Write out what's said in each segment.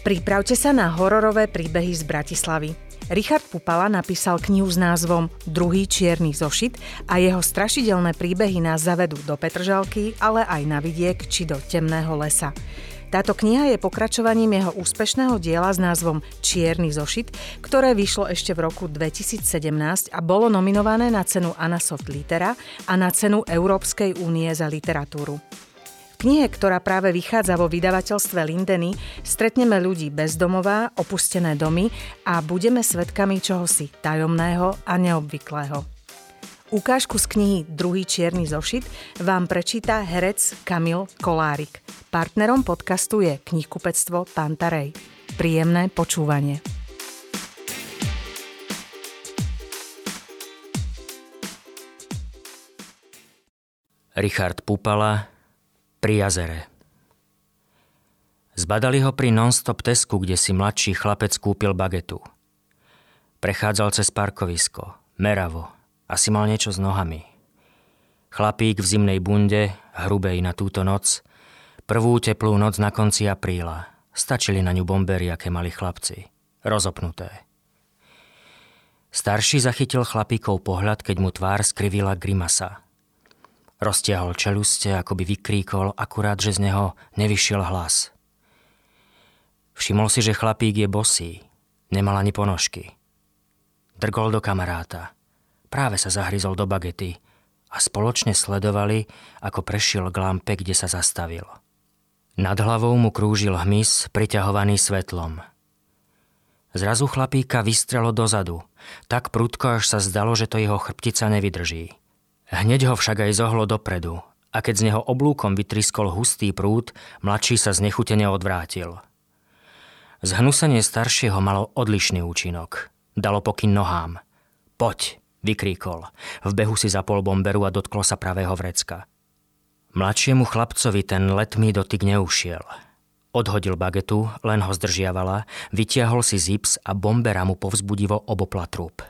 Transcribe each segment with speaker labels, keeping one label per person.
Speaker 1: Pripravte sa na hororové príbehy z Bratislavy. Richard Pupala napísal knihu s názvom Druhý čierny zošit a jeho strašidelné príbehy nás zavedú do Petržalky, ale aj na vidiek či do temného lesa. Táto kniha je pokračovaním jeho úspešného diela s názvom Čierny zošit, ktoré vyšlo ešte v roku 2017 a bolo nominované na cenu Anasoft Litera a na cenu Európskej únie za literatúru knihe, ktorá práve vychádza vo vydavateľstve Lindeny, stretneme ľudí bezdomová, opustené domy a budeme svetkami čohosi tajomného a neobvyklého. Ukážku z knihy Druhý čierny zošit vám prečíta herec Kamil Kolárik. Partnerom podcastu je knihkupectvo Pantarej. Príjemné počúvanie.
Speaker 2: Richard Pupala pri jazere. Zbadali ho pri non-stop tesku, kde si mladší chlapec kúpil bagetu. Prechádzal cez parkovisko, meravo, asi mal niečo s nohami. Chlapík v zimnej bunde, hrubej na túto noc, prvú teplú noc na konci apríla. Stačili na ňu bombery, aké mali chlapci. Rozopnuté. Starší zachytil chlapíkov pohľad, keď mu tvár skrivila grimasa – Roztiahol čeluste, ako by vykríkol, akurát, že z neho nevyšiel hlas. Všimol si, že chlapík je bosý. Nemal ani ponožky. Drgol do kamaráta. Práve sa zahryzol do bagety a spoločne sledovali, ako prešiel k lampe, kde sa zastavil. Nad hlavou mu krúžil hmyz, priťahovaný svetlom. Zrazu chlapíka vystrelo dozadu, tak prudko, až sa zdalo, že to jeho chrbtica nevydrží. Hneď ho však aj zohlo dopredu a keď z neho oblúkom vytriskol hustý prúd, mladší sa znechutene odvrátil. Zhnusenie staršieho malo odlišný účinok. Dalo pokyn nohám. Poď, vykríkol. V behu si zapol bomberu a dotklo sa pravého vrecka. Mladšiemu chlapcovi ten letmý dotyk neušiel. Odhodil bagetu, len ho zdržiavala, vytiahol si zips a bombera mu povzbudivo obopla trup.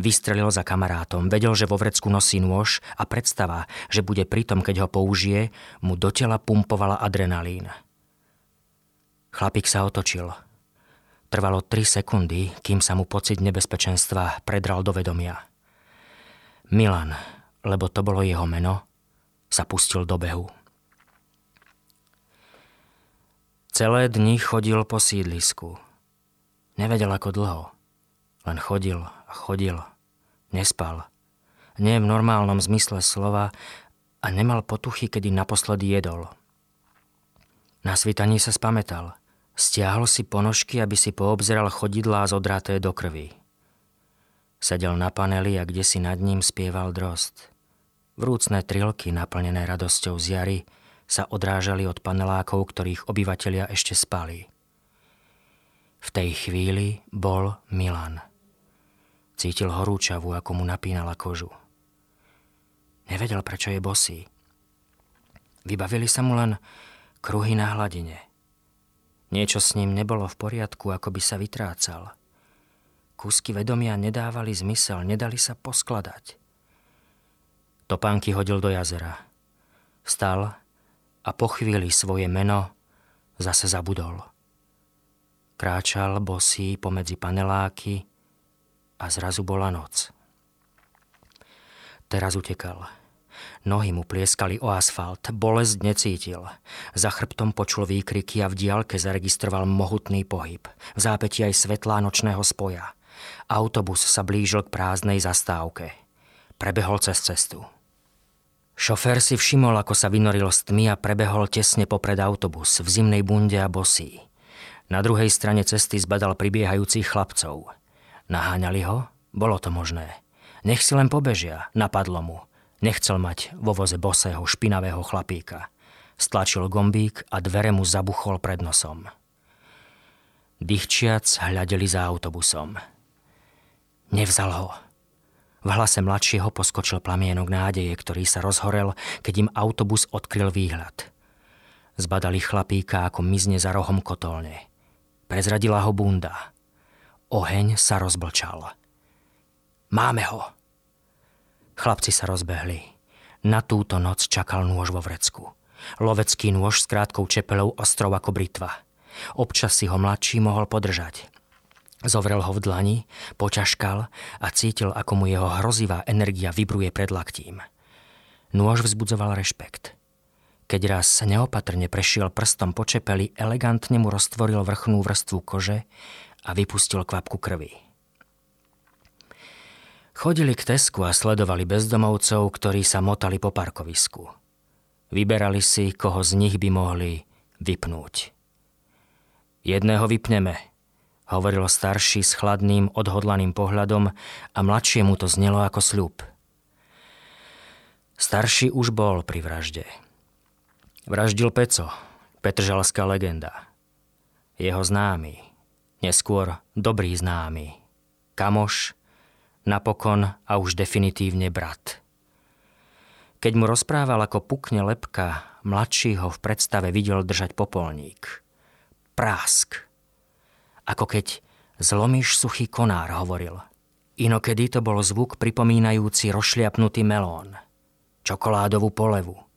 Speaker 2: Vystrelil za kamarátom, vedel, že vo vrecku nosí nôž a predstava, že bude pritom, keď ho použije, mu do tela pumpovala adrenalín. Chlapík sa otočil. Trvalo 3 sekundy, kým sa mu pocit nebezpečenstva predral do vedomia. Milan, lebo to bolo jeho meno, sa pustil do behu. Celé dni chodil po sídlisku. Nevedel ako dlho. Len chodil a chodil. Nespal. Nie v normálnom zmysle slova a nemal potuchy, kedy naposledy jedol. Na svitaní sa spametal. Stiahol si ponožky, aby si poobzeral chodidlá zodraté do krvi. Sedel na paneli a kde si nad ním spieval drost. Vrúcne trilky, naplnené radosťou z jary, sa odrážali od panelákov, ktorých obyvatelia ešte spali. V tej chvíli bol Milan. Cítil horúčavu, ako mu napínala kožu. Nevedel, prečo je bosý. Vybavili sa mu len kruhy na hladine. Niečo s ním nebolo v poriadku, ako by sa vytrácal. Kúsky vedomia nedávali zmysel, nedali sa poskladať. Topánky hodil do jazera. Vstal a po chvíli svoje meno zase zabudol. Kráčal bosý pomedzi paneláky, a zrazu bola noc. Teraz utekal. Nohy mu plieskali o asfalt, bolesť necítil. Za chrbtom počul výkriky a v diálke zaregistroval mohutný pohyb. V zápäti aj svetlá nočného spoja. Autobus sa blížil k prázdnej zastávke. Prebehol cez cestu. Šofér si všimol, ako sa vynoril z tmy a prebehol tesne popred autobus v zimnej bunde a bosí. Na druhej strane cesty zbadal pribiehajúcich chlapcov. Naháňali ho? Bolo to možné. Nech si len pobežia, napadlo mu. Nechcel mať vo voze bosého, špinavého chlapíka. Stlačil gombík a dvere mu zabuchol pred nosom. Dychčiac hľadeli za autobusom. Nevzal ho. V hlase mladšieho poskočil plamienok nádeje, ktorý sa rozhorel, keď im autobus odkryl výhľad. Zbadali chlapíka, ako mizne za rohom kotolne. Prezradila ho bunda. Oheň sa rozblčal. Máme ho. Chlapci sa rozbehli. Na túto noc čakal nôž vo vrecku. Lovecký nôž s krátkou čepelou ostrov ako britva. Občas si ho mladší mohol podržať. Zovrel ho v dlani, počaškal a cítil, ako mu jeho hrozivá energia vibruje pred laktím. Nôž vzbudzoval rešpekt. Keď raz neopatrne prešiel prstom po čepeli, elegantne mu roztvoril vrchnú vrstvu kože a vypustil kvapku krvi. Chodili k Tesku a sledovali bezdomovcov, ktorí sa motali po parkovisku. Vyberali si, koho z nich by mohli vypnúť. Jedného vypneme, hovoril starší s chladným, odhodlaným pohľadom a mladšiemu to znelo ako sľub. Starší už bol pri vražde. Vraždil Peco, petržalská legenda. Jeho známy, neskôr dobrý známy, kamoš, napokon a už definitívne brat. Keď mu rozprával, ako pukne lepka, mladší ho v predstave videl držať popolník. Prásk. Ako keď zlomíš suchý konár, hovoril. Inokedy to bol zvuk pripomínajúci rozšliapnutý melón. Čokoládovú polevu.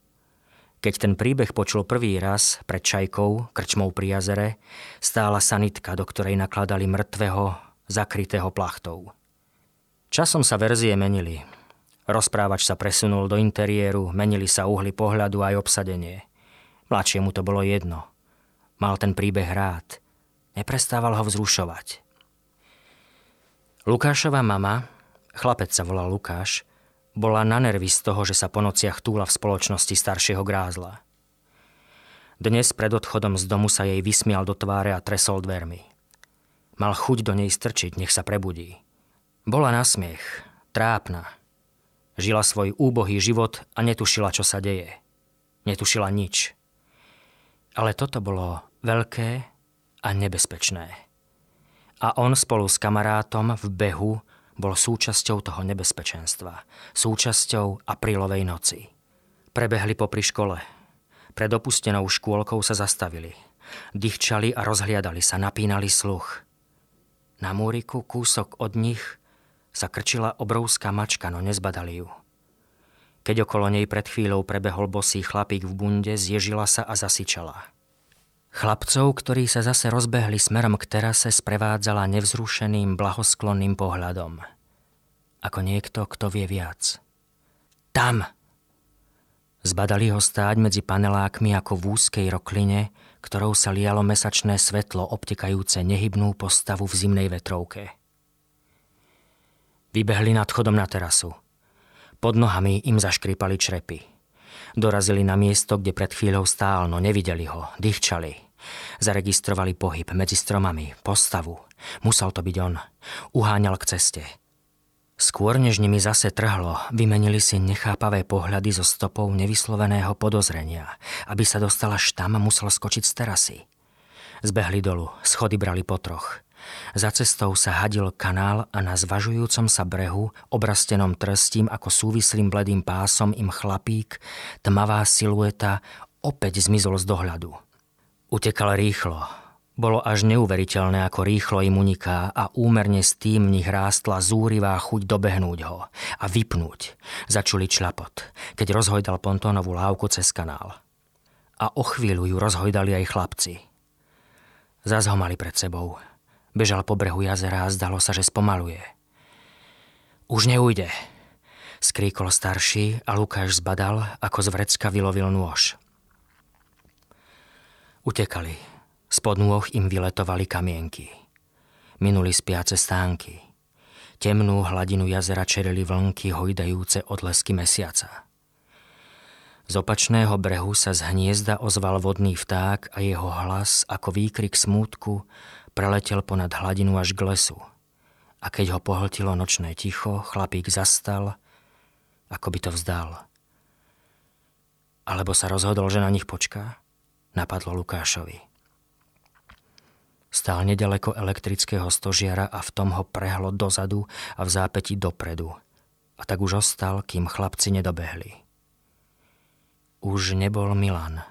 Speaker 2: Keď ten príbeh počul prvý raz pred čajkou, krčmou pri jazere, stála sanitka, do ktorej nakladali mŕtvého, zakrytého plachtou. Časom sa verzie menili. Rozprávač sa presunul do interiéru, menili sa uhly pohľadu aj obsadenie. Mladšiemu to bolo jedno. Mal ten príbeh rád. Neprestával ho vzrušovať. Lukášova mama, chlapec sa volal Lukáš, bola na nervy z toho, že sa po nociach túla v spoločnosti staršieho grázla. Dnes pred odchodom z domu sa jej vysmial do tváre a tresol dvermi. Mal chuť do nej strčiť, nech sa prebudí. Bola na smiech, trápna. Žila svoj úbohý život a netušila, čo sa deje. Netušila nič. Ale toto bolo veľké a nebezpečné. A on spolu s kamarátom v behu bol súčasťou toho nebezpečenstva. Súčasťou aprílovej noci. Prebehli popri škole. Pred opustenou škôlkou sa zastavili. Dychčali a rozhliadali sa, napínali sluch. Na múriku kúsok od nich – sa krčila obrovská mačka, no nezbadali ju. Keď okolo nej pred chvíľou prebehol bosý chlapík v bunde, zježila sa a zasičala. Chlapcov, ktorí sa zase rozbehli smerom k terase, sprevádzala nevzrušeným, blahosklonným pohľadom. Ako niekto, kto vie viac. Tam! Zbadali ho stáť medzi panelákmi ako v úzkej rokline, ktorou sa lialo mesačné svetlo obtekajúce nehybnú postavu v zimnej vetrovke. Vybehli nad chodom na terasu. Pod nohami im zaškripali črepy. Dorazili na miesto, kde pred chvíľou stál, no nevideli ho, dýchčali. Zaregistrovali pohyb medzi stromami, postavu. Musel to byť on. Uháňal k ceste. Skôr než nimi zase trhlo, vymenili si nechápavé pohľady zo stopou nevysloveného podozrenia. Aby sa dostala štam, musel skočiť z terasy. Zbehli dolu, schody brali po troch. Za cestou sa hadil kanál a na zvažujúcom sa brehu, obrastenom trstím ako súvislým bledým pásom im chlapík, tmavá silueta opäť zmizol z dohľadu. Utekal rýchlo. Bolo až neuveriteľné, ako rýchlo im uniká a úmerne s tým v nich rástla zúrivá chuť dobehnúť ho a vypnúť. Začuli člapot, keď rozhojdal pontónovú lávku cez kanál. A o chvíľu ju rozhojdali aj chlapci. Zas ho mali pred sebou – Bežal po brehu jazera a zdalo sa, že spomaluje. Už neujde, skríkol starší a Lukáš zbadal, ako z vrecka vylovil nôž. Utekali. Spod nôh im vyletovali kamienky. Minuli spiace stánky. Temnú hladinu jazera čerili vlnky hojdajúce odlesky mesiaca. Z opačného brehu sa z hniezda ozval vodný vták a jeho hlas ako výkrik smútku Preletel ponad hladinu až k lesu. A keď ho pohltilo nočné ticho, chlapík zastal, ako by to vzdal. Alebo sa rozhodol, že na nich počká? Napadlo Lukášovi. Stál nedaleko elektrického stožiara a v tom ho prehlo dozadu a v zápäti dopredu. A tak už ostal, kým chlapci nedobehli. Už nebol Milan.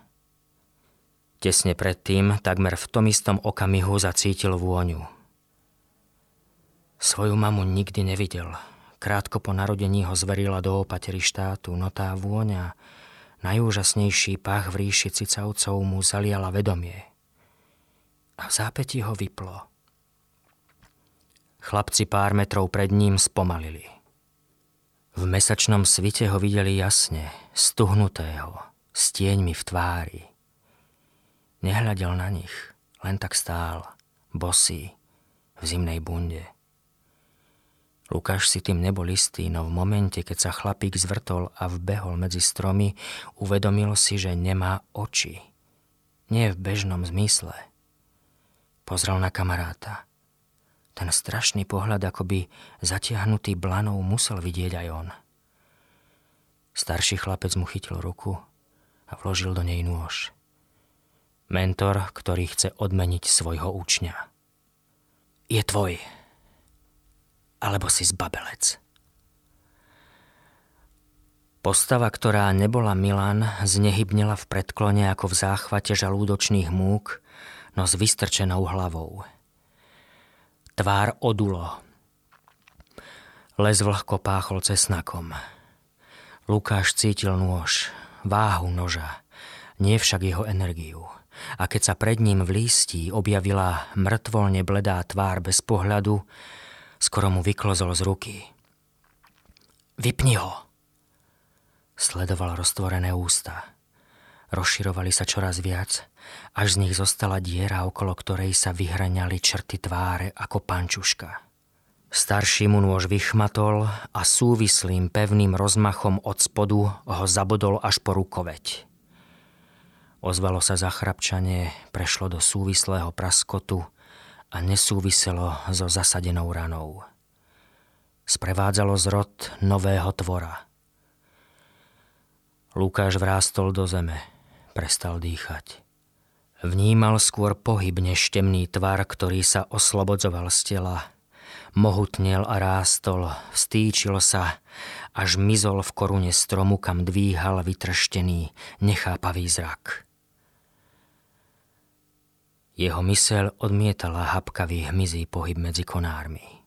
Speaker 2: Tesne predtým, takmer v tom istom okamihu zacítil vôňu. Svoju mamu nikdy nevidel. Krátko po narodení ho zverila do opatery štátu, no tá vôňa, najúžasnejší pach v ríši cicavcov mu zaliala vedomie. a v zápäti ho vyplo. Chlapci pár metrov pred ním spomalili. V mesačnom svite ho videli jasne, stuhnutého, s tieňmi v tvári. Nehľadel na nich, len tak stál, bosý, v zimnej bunde. Lukáš si tým nebol istý, no v momente, keď sa chlapík zvrtol a vbehol medzi stromy, uvedomil si, že nemá oči. Nie v bežnom zmysle. Pozrel na kamaráta. Ten strašný pohľad, akoby zatiahnutý blanou, musel vidieť aj on. Starší chlapec mu chytil ruku a vložil do nej nôž. Mentor, ktorý chce odmeniť svojho učňa. Je tvoj. Alebo si zbabelec. Postava, ktorá nebola Milan, znehybnila v predklone ako v záchvate žalúdočných múk, no s vystrčenou hlavou. Tvár odulo. Les vlhko páchol cesnakom. Lukáš cítil nôž, váhu noža, nie však jeho energiu a keď sa pred ním v lístí objavila mŕtvolne bledá tvár bez pohľadu, skoro mu vyklozol z ruky. Vypni ho! Sledoval roztvorené ústa. Rozširovali sa čoraz viac, až z nich zostala diera, okolo ktorej sa vyhraňali črty tváre ako pančuška. Starší mu nôž vychmatol a súvislým pevným rozmachom od spodu ho zabodol až po rukoveď. Ozvalo sa zachrapčanie, prešlo do súvislého praskotu a nesúviselo so zasadenou ranou. Sprevádzalo zrod nového tvora. Lukáš vrástol do zeme, prestal dýchať. Vnímal skôr pohyb než temný tvar, ktorý sa oslobodzoval z tela. Mohutnel a rástol, vstýčil sa, až mizol v korune stromu, kam dvíhal vytrštený, nechápavý zrak. Jeho mysel odmietala hapkavý hmyzí pohyb medzi konármi.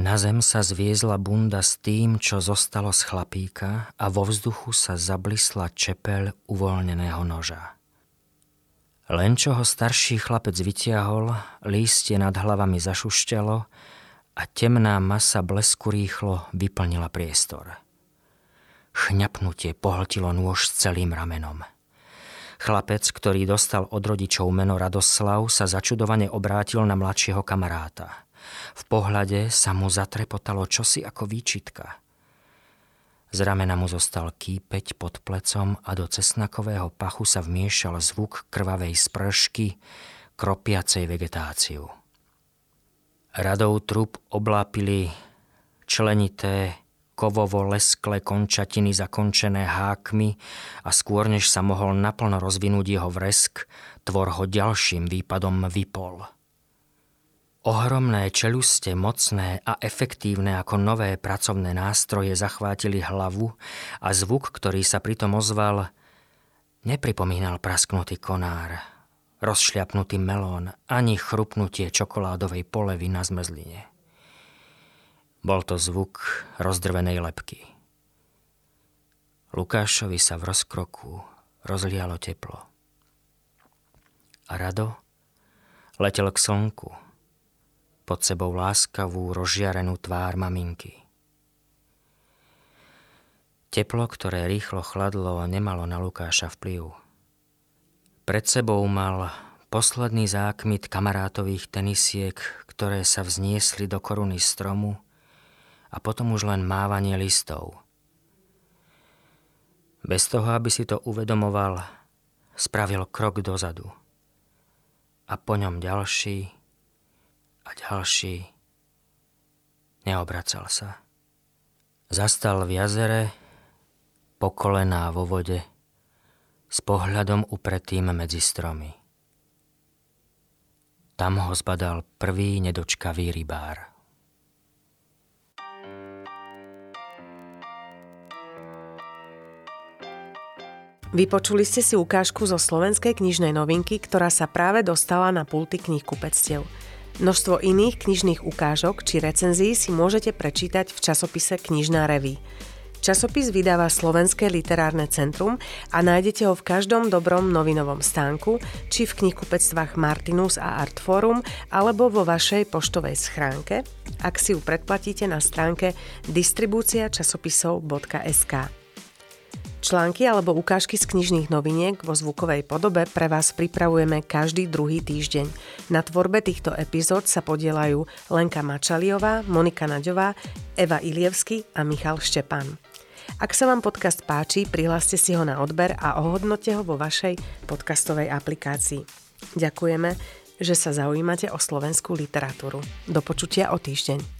Speaker 2: Na zem sa zviezla bunda s tým, čo zostalo z chlapíka a vo vzduchu sa zablisla čepel uvoľneného noža. Len čo ho starší chlapec vytiahol, lístie nad hlavami zašušťalo a temná masa blesku rýchlo vyplnila priestor. Chňapnutie pohltilo nôž celým ramenom – Chlapec, ktorý dostal od rodičov meno Radoslav, sa začudovane obrátil na mladšieho kamaráta. V pohľade sa mu zatrepotalo čosi ako výčitka. Z ramena mu zostal kýpeť pod plecom a do cesnakového pachu sa vmiešal zvuk krvavej spršky, kropiacej vegetáciu. Radou trup oblápili členité, kovovo lesklé končatiny zakončené hákmi a skôr než sa mohol naplno rozvinúť jeho vresk, tvor ho ďalším výpadom vypol. Ohromné čeluste, mocné a efektívne ako nové pracovné nástroje zachvátili hlavu a zvuk, ktorý sa pritom ozval, nepripomínal prasknutý konár, rozšľapnutý melón ani chrupnutie čokoládovej polevy na zmrzline. Bol to zvuk rozdrvenej lepky. Lukášovi sa v rozkroku rozlialo teplo. A Rado letel k slnku, pod sebou láskavú, rozžiarenú tvár maminky. Teplo, ktoré rýchlo chladlo, nemalo na Lukáša vplyv. Pred sebou mal posledný zákmit kamarátových tenisiek, ktoré sa vzniesli do koruny stromu a potom už len mávanie listov. Bez toho, aby si to uvedomoval, spravil krok dozadu. A po ňom ďalší a ďalší. Neobracal sa. Zastal v jazere, po kolená vo vode, s pohľadom upretým medzi stromy. Tam ho zbadal prvý nedočkavý rybár.
Speaker 3: Vypočuli ste si ukážku zo slovenskej knižnej novinky, ktorá sa práve dostala na pulty kníh kupectiev. Množstvo iných knižných ukážok či recenzií si môžete prečítať v časopise Knižná reví. Časopis vydáva Slovenské literárne centrum a nájdete ho v každom dobrom novinovom stánku, či v knihkupectvách Martinus a Artforum, alebo vo vašej poštovej schránke, ak si ju predplatíte na stránke distribúciačasopisov.sk. Články alebo ukážky z knižných noviniek vo zvukovej podobe pre vás pripravujeme každý druhý týždeň. Na tvorbe týchto epizód sa podielajú Lenka Mačaliová, Monika Naďová, Eva Ilievsky a Michal Štepán. Ak sa vám podcast páči, prihláste si ho na odber a ohodnote ho vo vašej podcastovej aplikácii. Ďakujeme, že sa zaujímate o slovenskú literatúru. Do počutia o týždeň.